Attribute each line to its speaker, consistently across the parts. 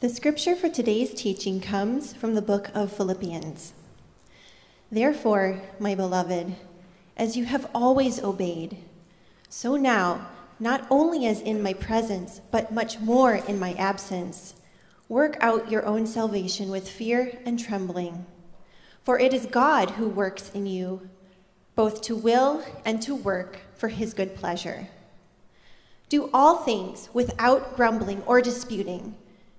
Speaker 1: The scripture for today's teaching comes from the book of Philippians. Therefore, my beloved, as you have always obeyed, so now, not only as in my presence, but much more in my absence, work out your own salvation with fear and trembling. For it is God who works in you, both to will and to work for his good pleasure. Do all things without grumbling or disputing,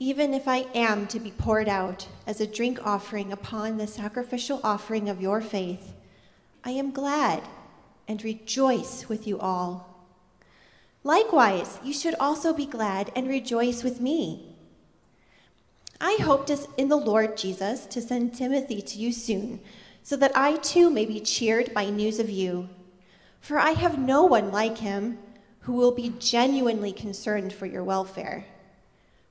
Speaker 1: Even if I am to be poured out as a drink offering upon the sacrificial offering of your faith, I am glad and rejoice with you all. Likewise, you should also be glad and rejoice with me. I hope in the Lord Jesus to send Timothy to you soon, so that I too may be cheered by news of you. For I have no one like him who will be genuinely concerned for your welfare.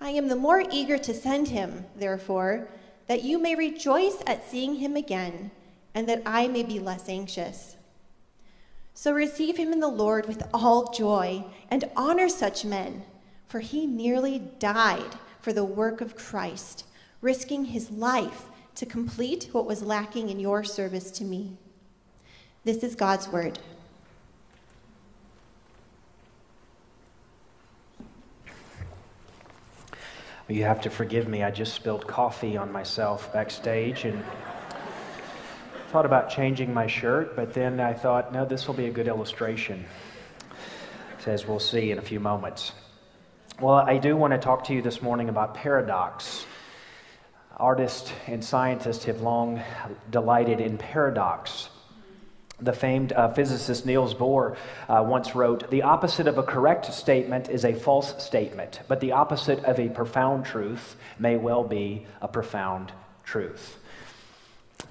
Speaker 1: I am the more eager to send him, therefore, that you may rejoice at seeing him again, and that I may be less anxious. So receive him in the Lord with all joy, and honor such men, for he nearly died for the work of Christ, risking his life to complete what was lacking in your service to me. This is God's word.
Speaker 2: You have to forgive me. I just spilled coffee on myself backstage and thought about changing my shirt, but then I thought, no, this will be a good illustration. Says we'll see in a few moments. Well, I do want to talk to you this morning about paradox. Artists and scientists have long delighted in paradox. The famed uh, physicist Niels Bohr uh, once wrote The opposite of a correct statement is a false statement, but the opposite of a profound truth may well be a profound truth.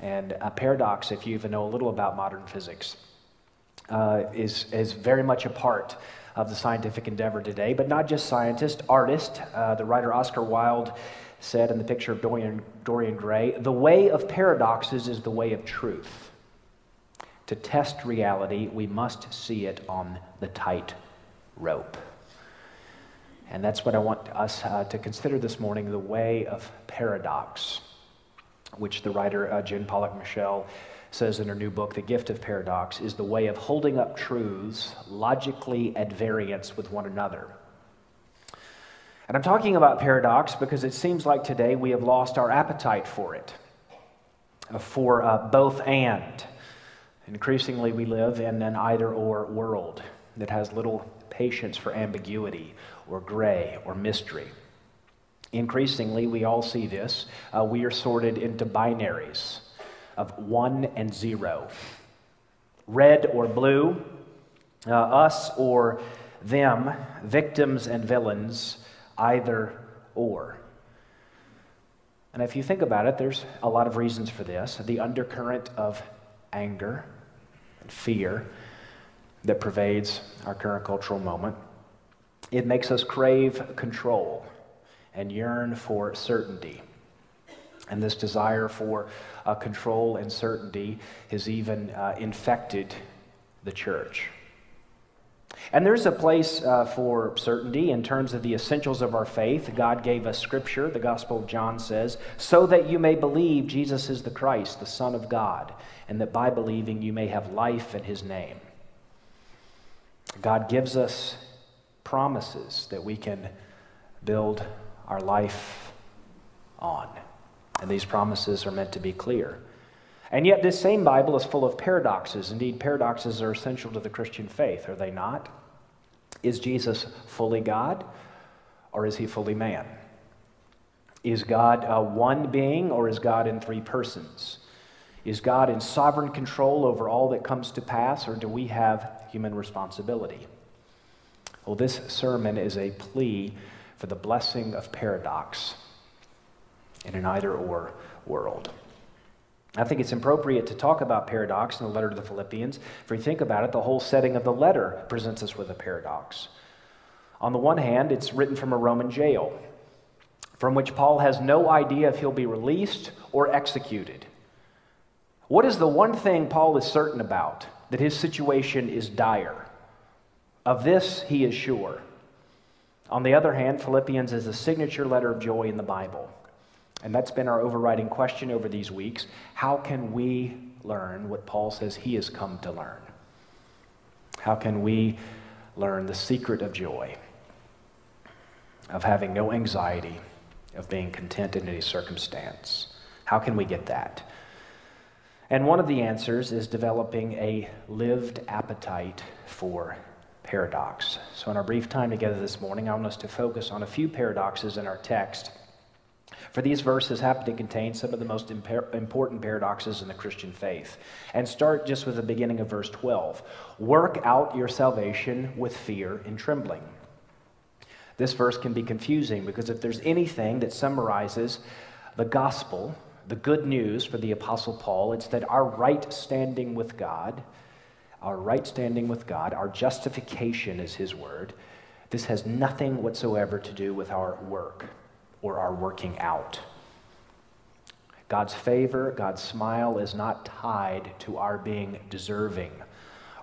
Speaker 2: And a paradox, if you even know a little about modern physics, uh, is, is very much a part of the scientific endeavor today, but not just scientists, artists. Uh, the writer Oscar Wilde said in the picture of Dorian, Dorian Gray the way of paradoxes is the way of truth. To test reality, we must see it on the tight rope. And that's what I want us uh, to consider this morning the way of paradox, which the writer uh, Jen Pollock Michel says in her new book, The Gift of Paradox, is the way of holding up truths logically at variance with one another. And I'm talking about paradox because it seems like today we have lost our appetite for it, for uh, both and. Increasingly, we live in an either or world that has little patience for ambiguity or gray or mystery. Increasingly, we all see this. Uh, we are sorted into binaries of one and zero red or blue, uh, us or them, victims and villains, either or. And if you think about it, there's a lot of reasons for this. The undercurrent of anger, fear that pervades our current cultural moment. It makes us crave control and yearn for certainty. And this desire for uh, control and certainty has even uh, infected the church. And there's a place uh, for certainty in terms of the essentials of our faith. God gave us scripture, the Gospel of John says, so that you may believe Jesus is the Christ, the Son of God, and that by believing you may have life in his name. God gives us promises that we can build our life on. And these promises are meant to be clear. And yet, this same Bible is full of paradoxes. Indeed, paradoxes are essential to the Christian faith, are they not? Is Jesus fully God or is he fully man? Is God uh, one being or is God in three persons? Is God in sovereign control over all that comes to pass or do we have human responsibility? Well, this sermon is a plea for the blessing of paradox in an either or world. I think it's appropriate to talk about paradox in the letter to the Philippians. If we think about it, the whole setting of the letter presents us with a paradox. On the one hand, it's written from a Roman jail, from which Paul has no idea if he'll be released or executed. What is the one thing Paul is certain about? That his situation is dire. Of this, he is sure. On the other hand, Philippians is a signature letter of joy in the Bible. And that's been our overriding question over these weeks. How can we learn what Paul says he has come to learn? How can we learn the secret of joy, of having no anxiety, of being content in any circumstance? How can we get that? And one of the answers is developing a lived appetite for paradox. So, in our brief time together this morning, I want us to focus on a few paradoxes in our text for these verses happen to contain some of the most important paradoxes in the Christian faith. And start just with the beginning of verse 12 Work out your salvation with fear and trembling. This verse can be confusing because if there's anything that summarizes the gospel, the good news for the Apostle Paul, it's that our right standing with God, our right standing with God, our justification is his word, this has nothing whatsoever to do with our work or our working out. God's favor, God's smile is not tied to our being deserving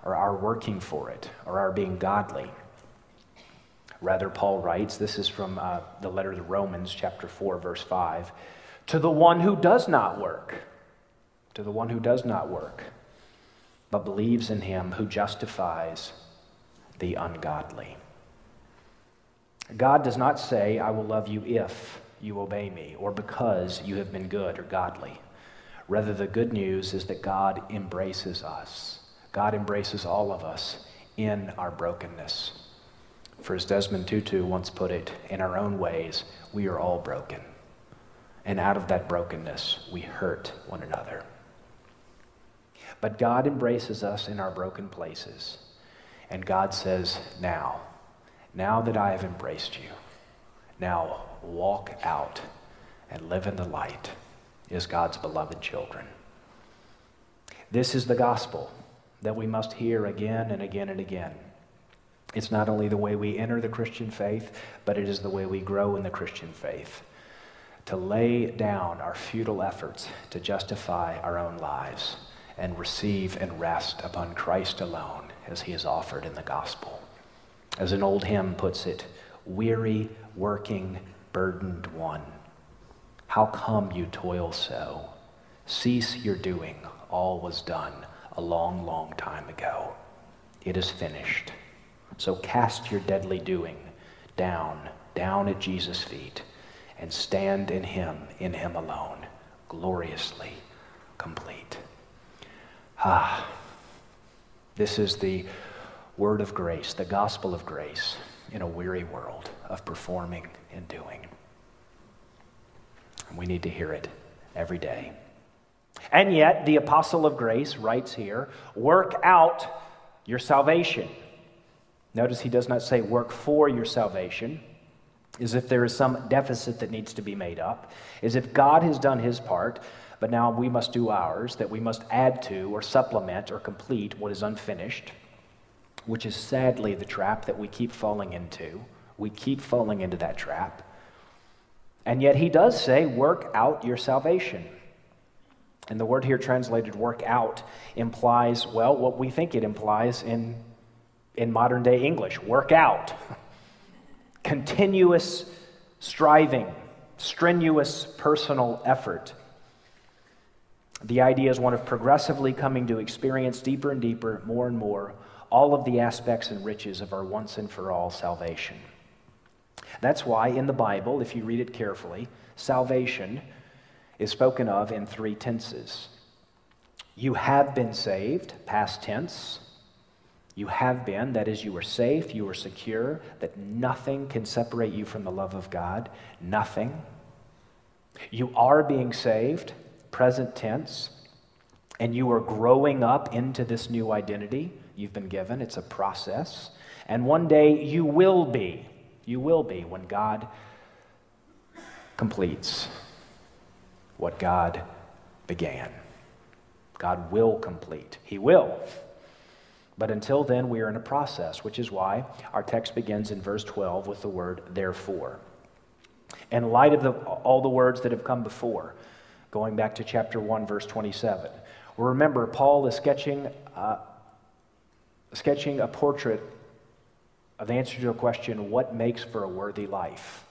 Speaker 2: or our working for it or our being godly. Rather, Paul writes, this is from uh, the letter to Romans, chapter 4, verse 5, to the one who does not work, to the one who does not work, but believes in him who justifies the ungodly. God does not say, I will love you if you obey me, or because you have been good or godly. Rather, the good news is that God embraces us. God embraces all of us in our brokenness. For as Desmond Tutu once put it, in our own ways, we are all broken. And out of that brokenness, we hurt one another. But God embraces us in our broken places. And God says, Now, now that I have embraced you, now walk out and live in the light as God's beloved children. This is the gospel that we must hear again and again and again. It's not only the way we enter the Christian faith, but it is the way we grow in the Christian faith. To lay down our futile efforts to justify our own lives and receive and rest upon Christ alone as he is offered in the gospel. As an old hymn puts it, weary, working, burdened one, how come you toil so? Cease your doing, all was done a long, long time ago. It is finished. So cast your deadly doing down, down at Jesus' feet, and stand in Him, in Him alone, gloriously complete. Ah, this is the word of grace, the gospel of grace in a weary world of performing and doing. We need to hear it every day. And yet, the apostle of grace writes here work out your salvation. Notice he does not say work for your salvation, as if there is some deficit that needs to be made up, as if God has done his part, but now we must do ours, that we must add to or supplement or complete what is unfinished which is sadly the trap that we keep falling into. We keep falling into that trap. And yet he does say, work out your salvation. And the word here translated work out implies, well, what we think it implies in in modern day English, work out, continuous striving, strenuous personal effort. The idea is one of progressively coming to experience deeper and deeper, more and more, all of the aspects and riches of our once and for all salvation. That's why in the Bible, if you read it carefully, salvation is spoken of in three tenses. You have been saved, past tense. You have been, that is, you are safe, you are secure, that nothing can separate you from the love of God. Nothing. You are being saved, present tense, and you are growing up into this new identity you've been given. It's a process. And one day you will be, you will be when God completes what God began. God will complete. He will. But until then, we are in a process, which is why our text begins in verse 12 with the word therefore. In light of the, all the words that have come before, going back to chapter 1, verse 27, well, remember, Paul is sketching, uh, sketching a portrait of the answer to a question what makes for a worthy life?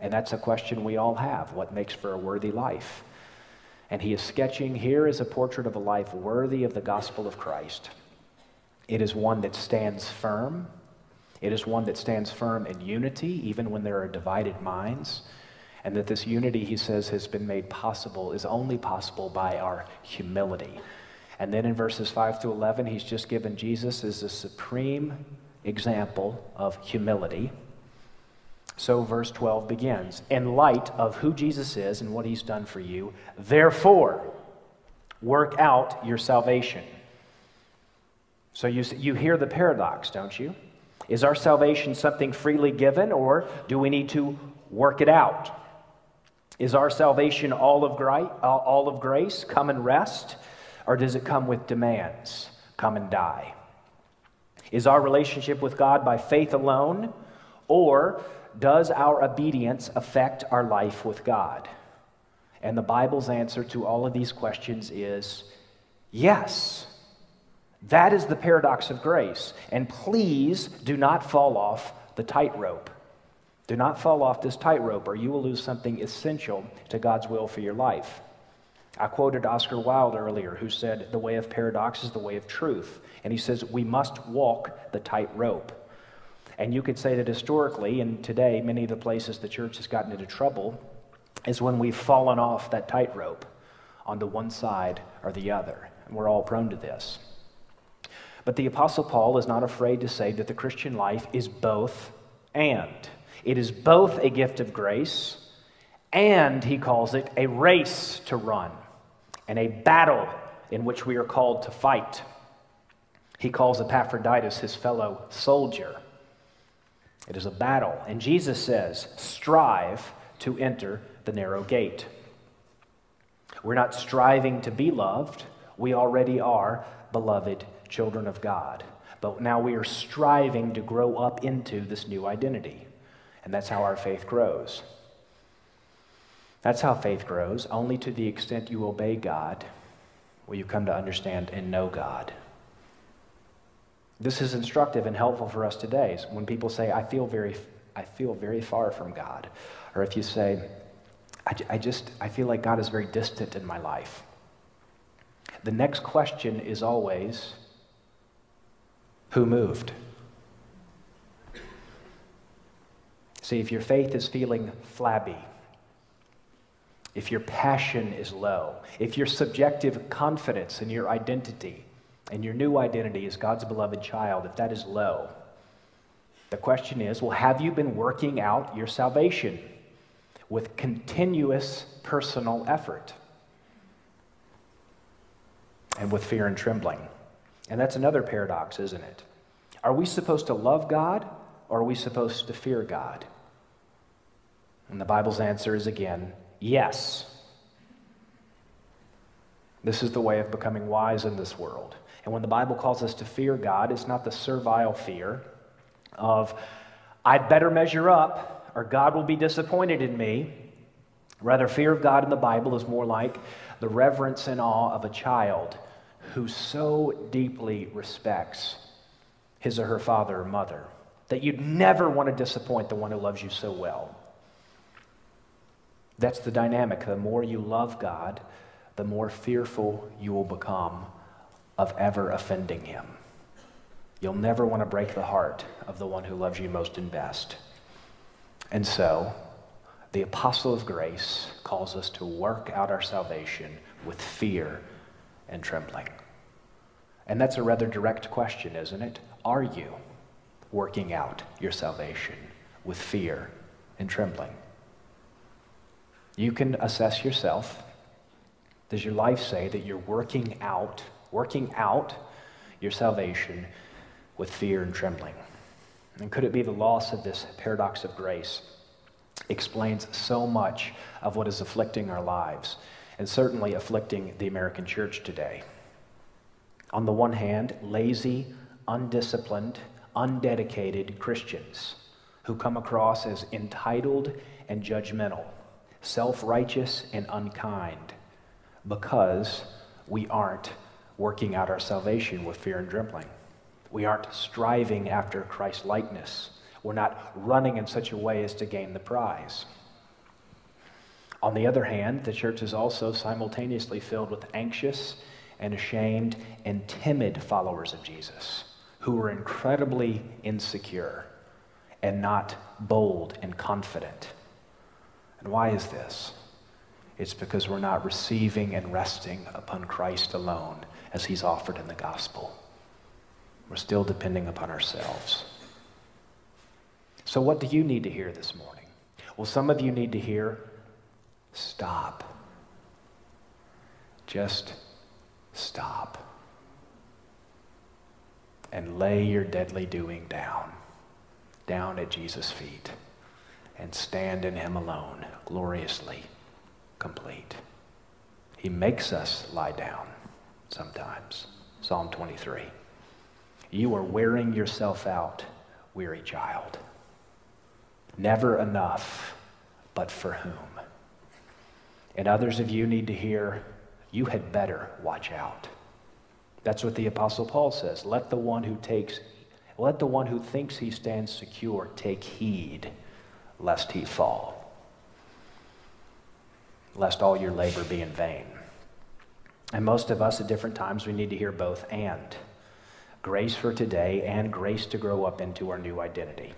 Speaker 2: And that's a question we all have what makes for a worthy life? And he is sketching here is a portrait of a life worthy of the gospel of Christ. It is one that stands firm. It is one that stands firm in unity, even when there are divided minds. And that this unity, he says, has been made possible, is only possible by our humility. And then in verses 5 to 11, he's just given Jesus as a supreme example of humility. So, verse 12 begins In light of who Jesus is and what he's done for you, therefore, work out your salvation. So, you, you hear the paradox, don't you? Is our salvation something freely given, or do we need to work it out? Is our salvation all of, all of grace, come and rest, or does it come with demands, come and die? Is our relationship with God by faith alone, or does our obedience affect our life with God? And the Bible's answer to all of these questions is yes. That is the paradox of grace. And please do not fall off the tightrope. Do not fall off this tightrope, or you will lose something essential to God's will for your life. I quoted Oscar Wilde earlier, who said, The way of paradox is the way of truth. And he says, We must walk the tightrope. And you could say that historically, and today, many of the places the church has gotten into trouble is when we've fallen off that tightrope onto one side or the other. And we're all prone to this. But the Apostle Paul is not afraid to say that the Christian life is both and. It is both a gift of grace and, he calls it, a race to run and a battle in which we are called to fight. He calls Epaphroditus his fellow soldier. It is a battle. And Jesus says, strive to enter the narrow gate. We're not striving to be loved, we already are beloved children of God. But now we are striving to grow up into this new identity. And that's how our faith grows. That's how faith grows. Only to the extent you obey God will you come to understand and know God. This is instructive and helpful for us today. When people say, I feel very, I feel very far from God, or if you say, I, I just, I feel like God is very distant in my life. The next question is always, who moved? See, if your faith is feeling flabby, if your passion is low, if your subjective confidence in your identity and your new identity as God's beloved child, if that is low, the question is well, have you been working out your salvation with continuous personal effort and with fear and trembling? And that's another paradox, isn't it? Are we supposed to love God or are we supposed to fear God? And the Bible's answer is again, yes. This is the way of becoming wise in this world. And when the Bible calls us to fear God, it's not the servile fear of, I'd better measure up or God will be disappointed in me. Rather, fear of God in the Bible is more like the reverence and awe of a child who so deeply respects his or her father or mother, that you'd never want to disappoint the one who loves you so well. That's the dynamic. The more you love God, the more fearful you will become of ever offending him. You'll never want to break the heart of the one who loves you most and best. And so, the apostle of grace calls us to work out our salvation with fear and trembling. And that's a rather direct question, isn't it? Are you working out your salvation with fear and trembling? You can assess yourself. Does your life say that you're working out, working out your salvation with fear and trembling? And could it be the loss of this paradox of grace explains so much of what is afflicting our lives and certainly afflicting the American church today? On the one hand, lazy, undisciplined, undedicated Christians who come across as entitled and judgmental self righteous, and unkind because we aren't working out our salvation with fear and trembling. We aren't striving after Christ's likeness. We're not running in such a way as to gain the prize. On the other hand, the church is also simultaneously filled with anxious and ashamed and timid followers of Jesus who are incredibly insecure and not bold and confident and why is this? It's because we're not receiving and resting upon Christ alone as he's offered in the gospel. We're still depending upon ourselves. So, what do you need to hear this morning? Well, some of you need to hear stop. Just stop. And lay your deadly doing down, down at Jesus' feet and stand in Him alone, gloriously complete. He makes us lie down sometimes. Psalm 23. You are wearing yourself out, weary child. Never enough, but for whom? And others of you need to hear, you had better watch out. That's what the apostle Paul says. Let the one who takes let the one who thinks he stands secure take heed lest he fall, lest all your labor be in vain. And most of us at different times, we need to hear both and grace for today and grace to grow up into our new identity.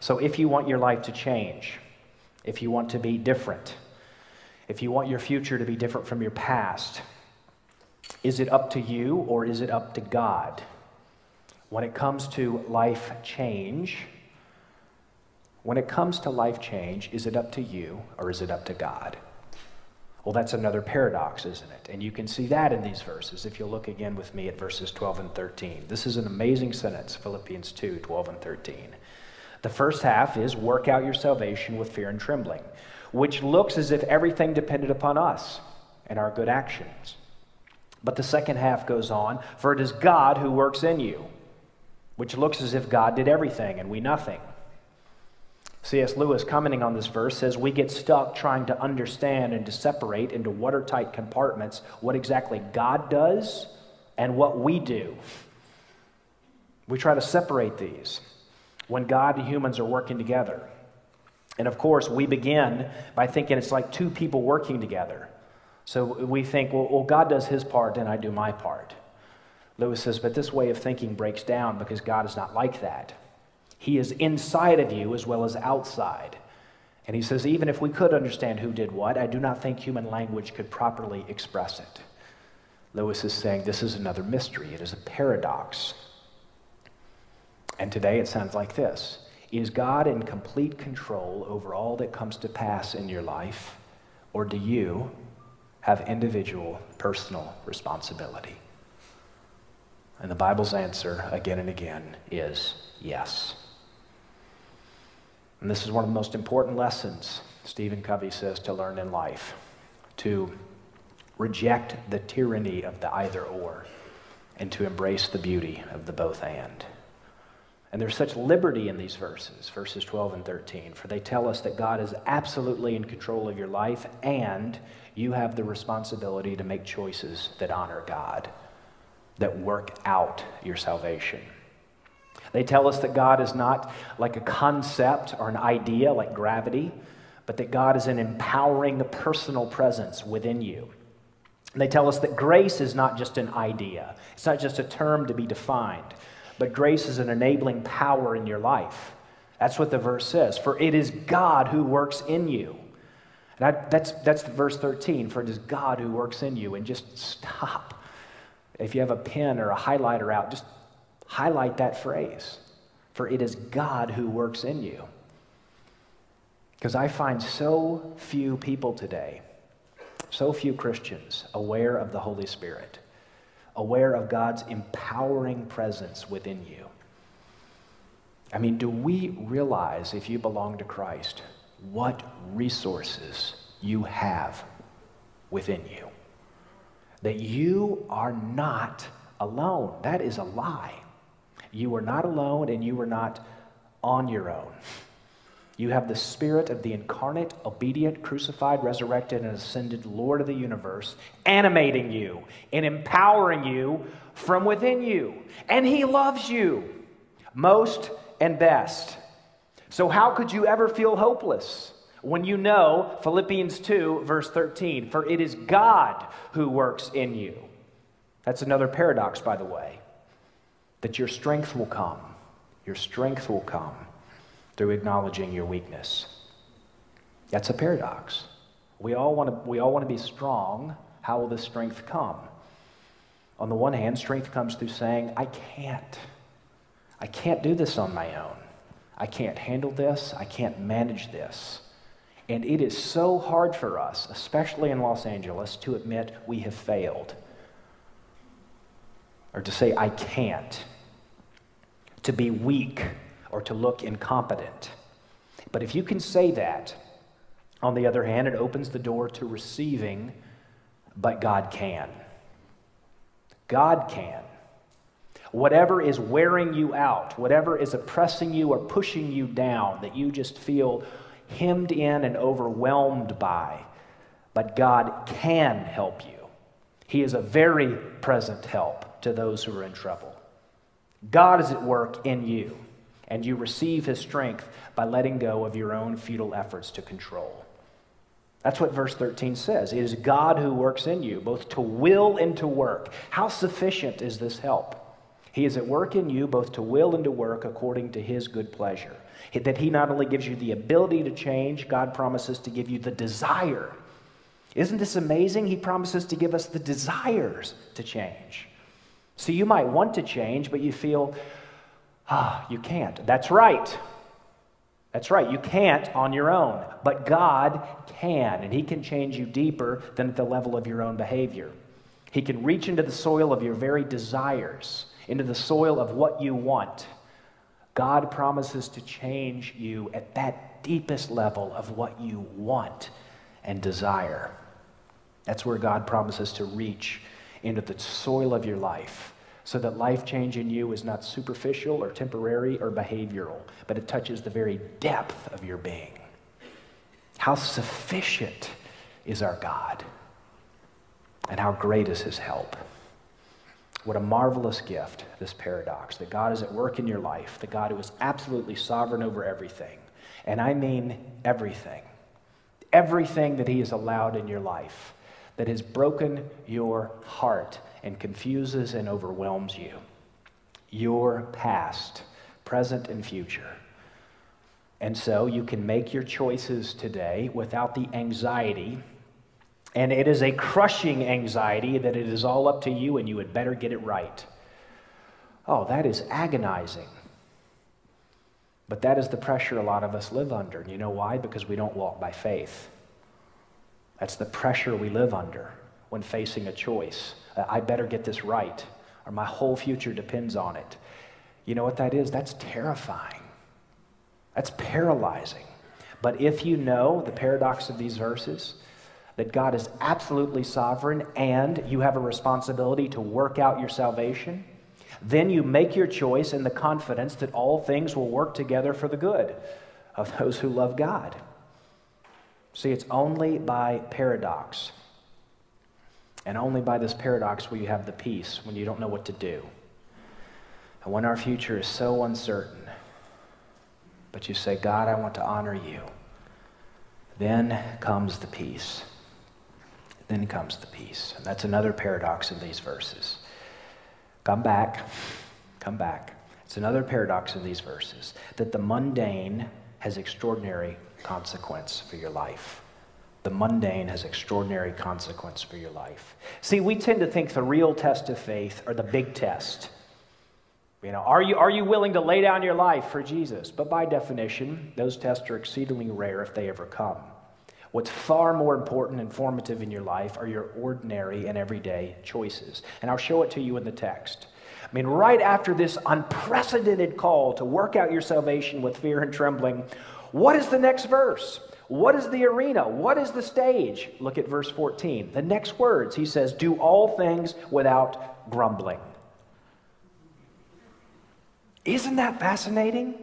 Speaker 2: So if you want your life to change, if you want to be different, if you want your future to be different from your past, is it up to you or is it up to God? When it comes to life change, when it comes to life change, is it up to you or is it up to God? Well, that's another paradox, isn't it? And you can see that in these verses if you look again with me at verses 12 and 13. This is an amazing sentence, Philippians 2 12 and 13. The first half is work out your salvation with fear and trembling, which looks as if everything depended upon us and our good actions. But the second half goes on, for it is God who works in you, which looks as if God did everything and we nothing. C.S. Lewis, commenting on this verse, says we get stuck trying to understand and to separate into watertight compartments what exactly God does and what we do. We try to separate these when God and humans are working together. And of course, we begin by thinking it's like two people working together. So we think, well, well, God does his part and I do my part. Lewis says, but this way of thinking breaks down because God is not like that. He is inside of you as well as outside. And he says, even if we could understand who did what, I do not think human language could properly express it. Lewis is saying this is another mystery, it is a paradox. And today it sounds like this Is God in complete control over all that comes to pass in your life, or do you have individual, personal responsibility? And the Bible's answer, again and again, is yes. And this is one of the most important lessons, Stephen Covey says, to learn in life to reject the tyranny of the either or and to embrace the beauty of the both and. And there's such liberty in these verses, verses 12 and 13, for they tell us that God is absolutely in control of your life and you have the responsibility to make choices that honor God, that work out your salvation. They tell us that God is not like a concept or an idea like gravity, but that God is an empowering personal presence within you. And they tell us that grace is not just an idea, it's not just a term to be defined, but grace is an enabling power in your life. That's what the verse says. For it is God who works in you. And I, that's, that's verse 13. For it is God who works in you. And just stop. If you have a pen or a highlighter out, just highlight that phrase. For it is God who works in you. Because I find so few people today, so few Christians, aware of the Holy Spirit, aware of God's empowering presence within you. I mean, do we realize, if you belong to Christ, what resources you have within you? That you are not alone. That is a lie. You are not alone and you are not on your own. You have the Spirit of the incarnate, obedient, crucified, resurrected, and ascended Lord of the universe animating you and empowering you from within you. And He loves you most and best. So, how could you ever feel hopeless when you know Philippians 2, verse 13, for it is God who works in you? That's another paradox, by the way, that your strength will come. Your strength will come through acknowledging your weakness. That's a paradox. We all want to, we all want to be strong. How will this strength come? On the one hand, strength comes through saying, I can't. I can't do this on my own. I can't handle this. I can't manage this. And it is so hard for us, especially in Los Angeles, to admit we have failed. Or to say, I can't. To be weak or to look incompetent. But if you can say that, on the other hand, it opens the door to receiving, but God can. God can. Whatever is wearing you out, whatever is oppressing you or pushing you down, that you just feel hemmed in and overwhelmed by, but God can help you. He is a very present help to those who are in trouble. God is at work in you, and you receive his strength by letting go of your own futile efforts to control. That's what verse 13 says. It is God who works in you, both to will and to work. How sufficient is this help? He is at work in you both to will and to work according to his good pleasure. That he not only gives you the ability to change, God promises to give you the desire. Isn't this amazing? He promises to give us the desires to change. So you might want to change, but you feel, ah, you can't. That's right. That's right. You can't on your own, but God can, and He can change you deeper than at the level of your own behavior. He can reach into the soil of your very desires into the soil of what you want, God promises to change you at that deepest level of what you want and desire. That's where God promises to reach into the soil of your life so that life change in you is not superficial or temporary or behavioral, but it touches the very depth of your being. How sufficient is our God, and how great is his help. What a marvelous gift, this paradox, that God is at work in your life, the God who is absolutely sovereign over everything. And I mean everything. Everything that He has allowed in your life that has broken your heart and confuses and overwhelms you. Your past, present, and future. And so you can make your choices today without the anxiety and it is a crushing anxiety that it is all up to you and you had better get it right. Oh, that is agonizing. But that is the pressure a lot of us live under. And you know why? Because we don't walk by faith. That's the pressure we live under when facing a choice. Uh, I better get this right, or my whole future depends on it. You know what that is? That's terrifying. That's paralyzing. But if you know the paradox of these verses, that God is absolutely sovereign and you have a responsibility to work out your salvation, then you make your choice in the confidence that all things will work together for the good of those who love God. See, it's only by paradox. And only by this paradox will you have the peace when you don't know what to do. And when our future is so uncertain, but you say, God, I want to honor you, then comes the peace. Then comes the peace. And that's another paradox in these verses. Come back, come back. It's another paradox in these verses that the mundane has extraordinary consequence for your life. The mundane has extraordinary consequence for your life. See, we tend to think the real test of faith are the big test. You know, are you, are you willing to lay down your life for Jesus? But by definition, those tests are exceedingly rare if they ever come. What's far more important and formative in your life are your ordinary and everyday choices. And I'll show it to you in the text. I mean, right after this unprecedented call to work out your salvation with fear and trembling, what is the next verse? What is the arena? What is the stage? Look at verse 14. The next words, he says, Do all things without grumbling. Isn't that fascinating?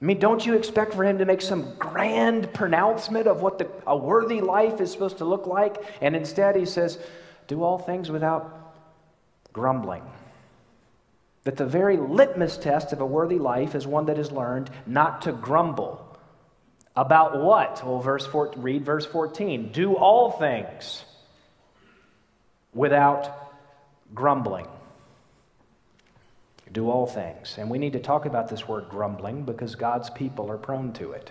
Speaker 2: I mean, don't you expect for him to make some grand pronouncement of what the, a worthy life is supposed to look like? And instead, he says, Do all things without grumbling. That the very litmus test of a worthy life is one that is learned not to grumble. About what? Well, verse four, read verse 14. Do all things without grumbling. Do all things. And we need to talk about this word grumbling because God's people are prone to it.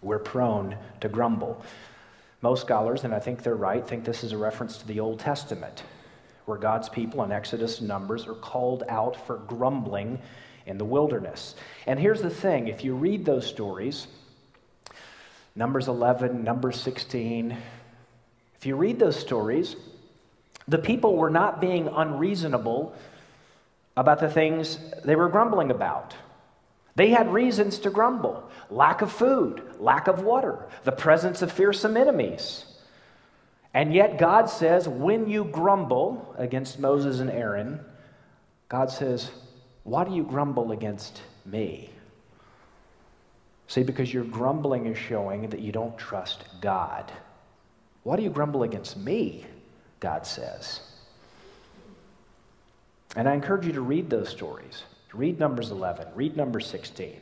Speaker 2: We're prone to grumble. Most scholars, and I think they're right, think this is a reference to the Old Testament where God's people in Exodus and Numbers are called out for grumbling in the wilderness. And here's the thing if you read those stories, Numbers 11, Numbers 16, if you read those stories, the people were not being unreasonable about the things they were grumbling about. They had reasons to grumble lack of food, lack of water, the presence of fearsome enemies. And yet, God says, when you grumble against Moses and Aaron, God says, Why do you grumble against me? See, because your grumbling is showing that you don't trust God. Why do you grumble against me? God says. And I encourage you to read those stories. Read Numbers 11, read number 16,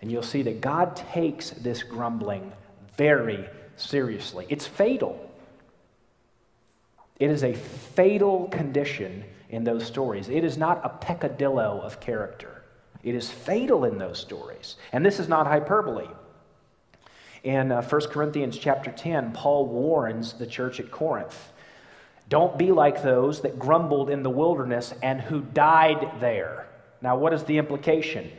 Speaker 2: and you'll see that God takes this grumbling very seriously. It's fatal. It is a fatal condition in those stories. It is not a peccadillo of character. It is fatal in those stories. And this is not hyperbole. In uh, 1 Corinthians chapter 10, Paul warns the church at Corinth don't be like those that grumbled in the wilderness and who died there. Now, what is the implication?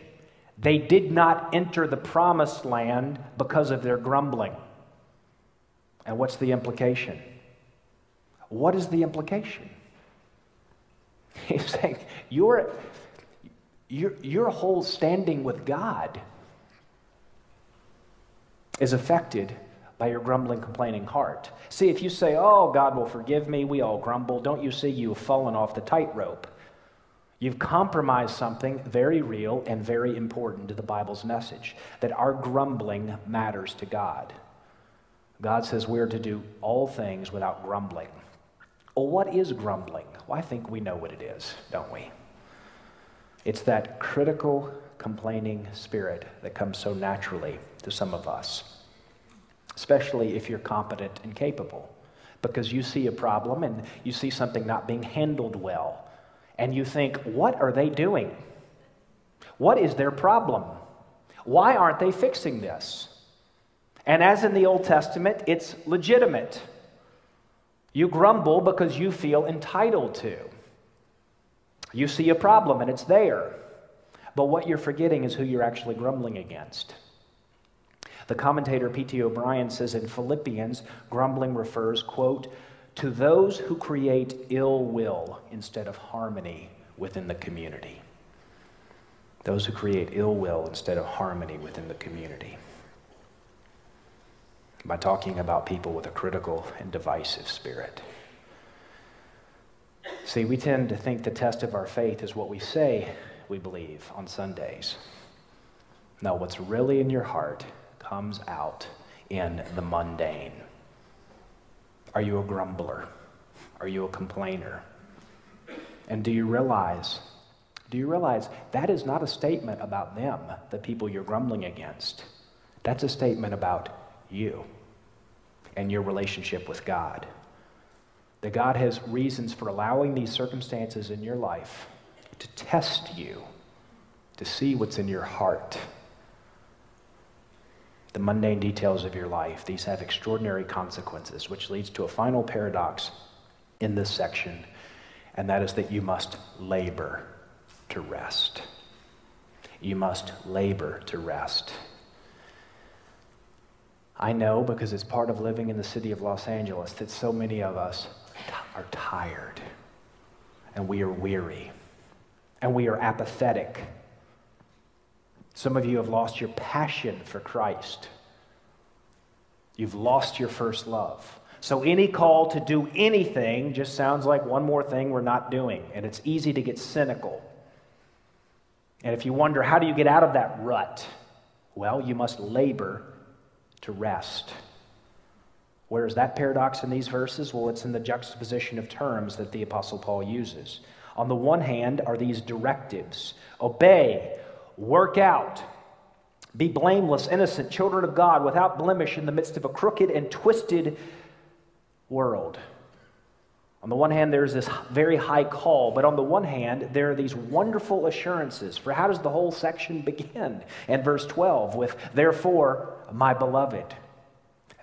Speaker 2: They did not enter the promised land because of their grumbling. And what's the implication? What is the implication? He's saying, your, your, your whole standing with God is affected by your grumbling, complaining heart. See, if you say, Oh, God will forgive me, we all grumble, don't you see you've fallen off the tightrope? You've compromised something very real and very important to the Bible's message that our grumbling matters to God. God says we're to do all things without grumbling. Well, what is grumbling? Well, I think we know what it is, don't we? It's that critical, complaining spirit that comes so naturally to some of us, especially if you're competent and capable, because you see a problem and you see something not being handled well, and you think, what are they doing? What is their problem? Why aren't they fixing this? And as in the Old Testament, it's legitimate. You grumble because you feel entitled to. You see a problem and it's there. But what you're forgetting is who you're actually grumbling against. The commentator P.T. O'Brien says in Philippians, grumbling refers, quote, to those who create ill will instead of harmony within the community. Those who create ill will instead of harmony within the community by talking about people with a critical and divisive spirit. See, we tend to think the test of our faith is what we say we believe on Sundays. No, what's really in your heart comes out in the mundane. Are you a grumbler? Are you a complainer? And do you realize, Do you realize that is not a statement about them, the people you're grumbling against? That's a statement about you and your relationship with God. That God has reasons for allowing these circumstances in your life to test you, to see what's in your heart. The mundane details of your life, these have extraordinary consequences, which leads to a final paradox in this section, and that is that you must labor to rest. You must labor to rest. I know because it's part of living in the city of Los Angeles that so many of us are tired and we are weary and we are apathetic. Some of you have lost your passion for Christ. You've lost your first love. So any call to do anything just sounds like one more thing we're not doing, and it's easy to get cynical. And if you wonder, how do you get out of that rut? Well, you must labor to rest. Where is that paradox in these verses? Well, it's in the juxtaposition of terms that the Apostle Paul uses. On the one hand, are these directives obey, work out, be blameless, innocent, children of God, without blemish in the midst of a crooked and twisted world. On the one hand, there's this very high call, but on the one hand, there are these wonderful assurances. For how does the whole section begin? In verse 12, with, Therefore, my beloved.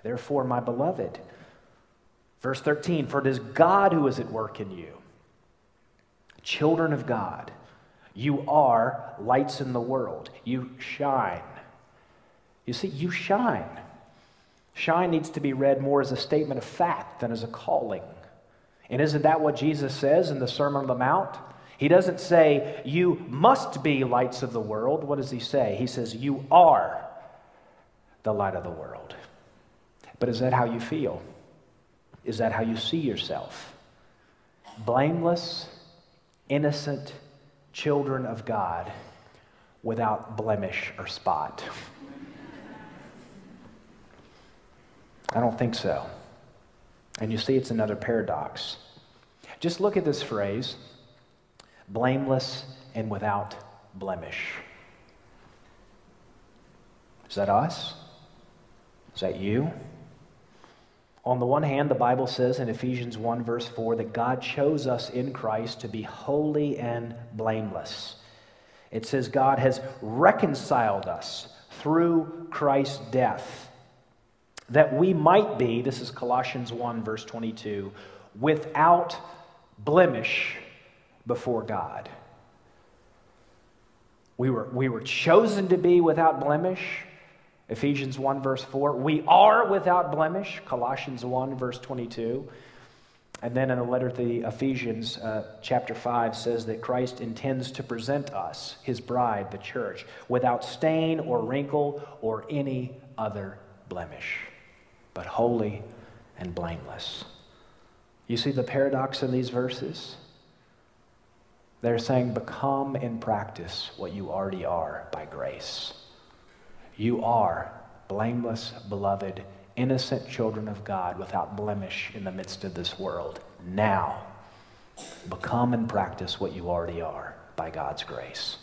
Speaker 2: Therefore, my beloved. Verse 13, For it is God who is at work in you. Children of God, you are lights in the world. You shine. You see, you shine. Shine needs to be read more as a statement of fact than as a calling. And isn't that what Jesus says in the Sermon on the Mount? He doesn't say, You must be lights of the world. What does he say? He says, You are the light of the world. But is that how you feel? Is that how you see yourself? Blameless, innocent children of God without blemish or spot. I don't think so. And you see, it's another paradox. Just look at this phrase blameless and without blemish. Is that us? Is that you? On the one hand, the Bible says in Ephesians 1, verse 4, that God chose us in Christ to be holy and blameless. It says God has reconciled us through Christ's death that we might be, this is Colossians 1, verse 22, without blemish before God. We were, we were chosen to be without blemish, Ephesians 1, verse 4. We are without blemish, Colossians 1, verse 22. And then in the letter to the Ephesians, uh, chapter 5, says that Christ intends to present us, his bride, the church, without stain or wrinkle or any other blemish but holy and blameless. You see the paradox in these verses? They're saying, become in practice what you already are by grace. You are blameless, beloved, innocent children of God without blemish in the midst of this world. Now, become and practice what you already are by God's grace.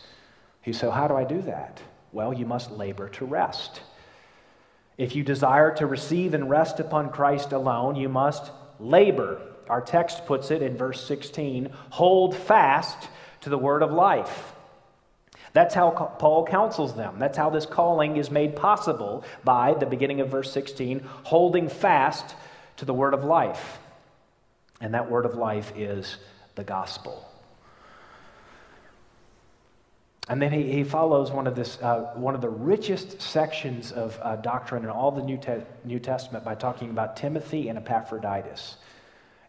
Speaker 2: He said, How do I do that? Well, you must labor to rest. If you desire to receive and rest upon Christ alone, you must labor. Our text puts it in verse 16 hold fast to the word of life. That's how Paul counsels them. That's how this calling is made possible by the beginning of verse 16 holding fast to the word of life. And that word of life is the gospel. And then he, he follows one of, this, uh, one of the richest sections of uh, doctrine in all the New, Te- New Testament by talking about Timothy and Epaphroditus.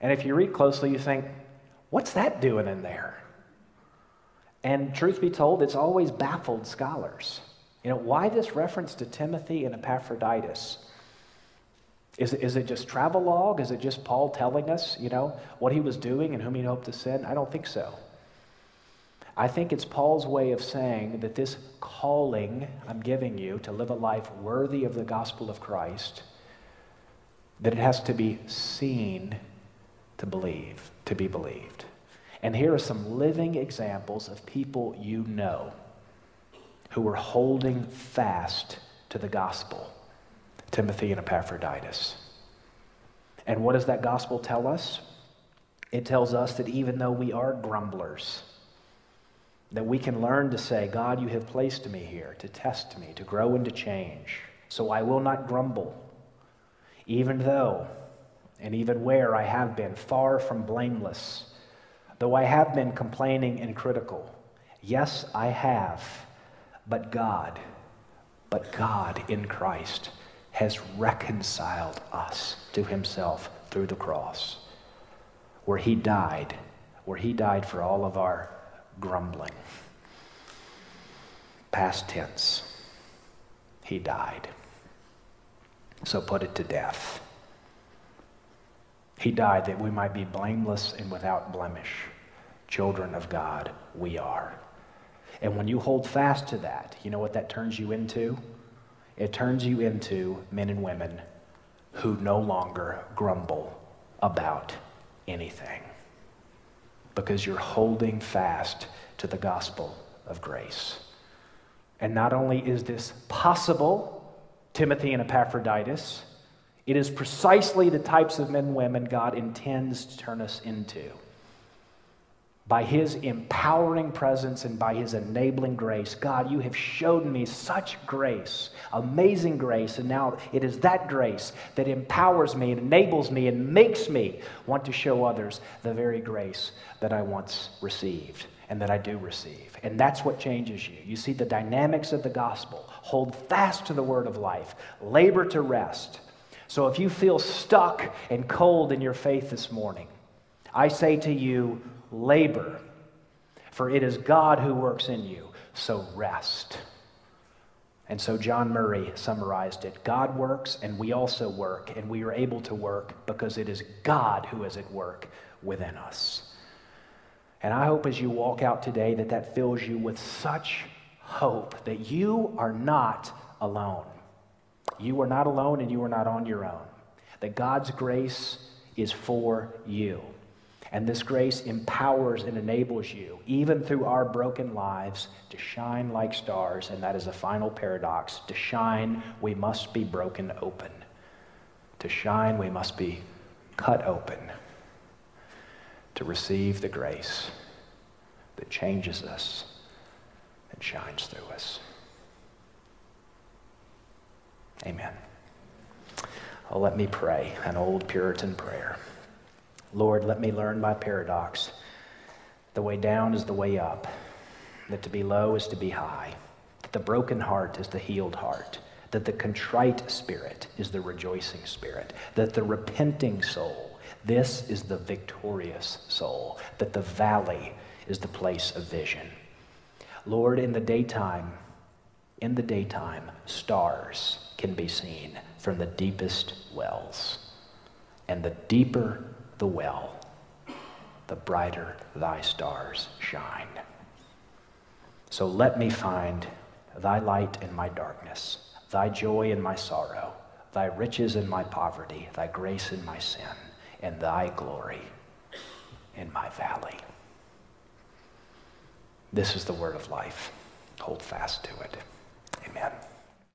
Speaker 2: And if you read closely, you think, what's that doing in there? And truth be told, it's always baffled scholars. You know, why this reference to Timothy and Epaphroditus? Is it, is it just travelogue? Is it just Paul telling us, you know, what he was doing and whom he hoped to send? I don't think so. I think it's Paul's way of saying that this calling I'm giving you to live a life worthy of the gospel of Christ, that it has to be seen to believe, to be believed. And here are some living examples of people you know who were holding fast to the gospel Timothy and Epaphroditus. And what does that gospel tell us? It tells us that even though we are grumblers, that we can learn to say, God, you have placed me here to test me, to grow and to change. So I will not grumble, even though and even where I have been far from blameless, though I have been complaining and critical. Yes, I have, but God, but God in Christ has reconciled us to himself through the cross, where he died, where he died for all of our grumbling. Past tense, he died. So put it to death. He died that we might be blameless and without blemish. Children of God, we are. And when you hold fast to that, you know what that turns you into? It turns you into men and women who no longer grumble about anything because you're holding fast to the gospel of grace. And not only is this possible, Timothy and Epaphroditus, it is precisely the types of men and women God intends to turn us into by his empowering presence and by his enabling grace. God, you have showed me such grace, amazing grace, and now it is that grace that empowers me and enables me and makes me want to show others the very grace that I once received and that I do receive. And that's what changes you. You see the dynamics of the gospel. Hold fast to the word of life, labor to rest. So if you feel stuck and cold in your faith this morning, I say to you, labor, for it is God who works in you. So rest. And so John Murray summarized it God works, and we also work, and we are able to work because it is God who is at work within us. And I hope as you walk out today that that fills you with such hope that you are not alone. You are not alone and you are not on your own. That God's grace is for you. And this grace empowers and enables you, even through our broken lives, to shine like stars. And that is a final paradox. To shine, we must be broken open. To shine, we must be cut open to receive the grace that changes us and shines through us. Amen. Oh, let me pray an old Puritan prayer. Lord, let me learn by paradox. The way down is the way up, that to be low is to be high, that the broken heart is the healed heart, that the contrite spirit is the rejoicing spirit, that the repenting soul, this is the victorious soul, that the valley is the place of vision. Lord, in the daytime, in the daytime, stars can be seen from the deepest wells. And the deeper the well, the brighter thy stars shine. So let me find thy light in my darkness, thy joy in my sorrow, thy riches in my poverty, thy grace in my sin, and thy glory in my valley. This is the word of life. Hold fast to it. Amen.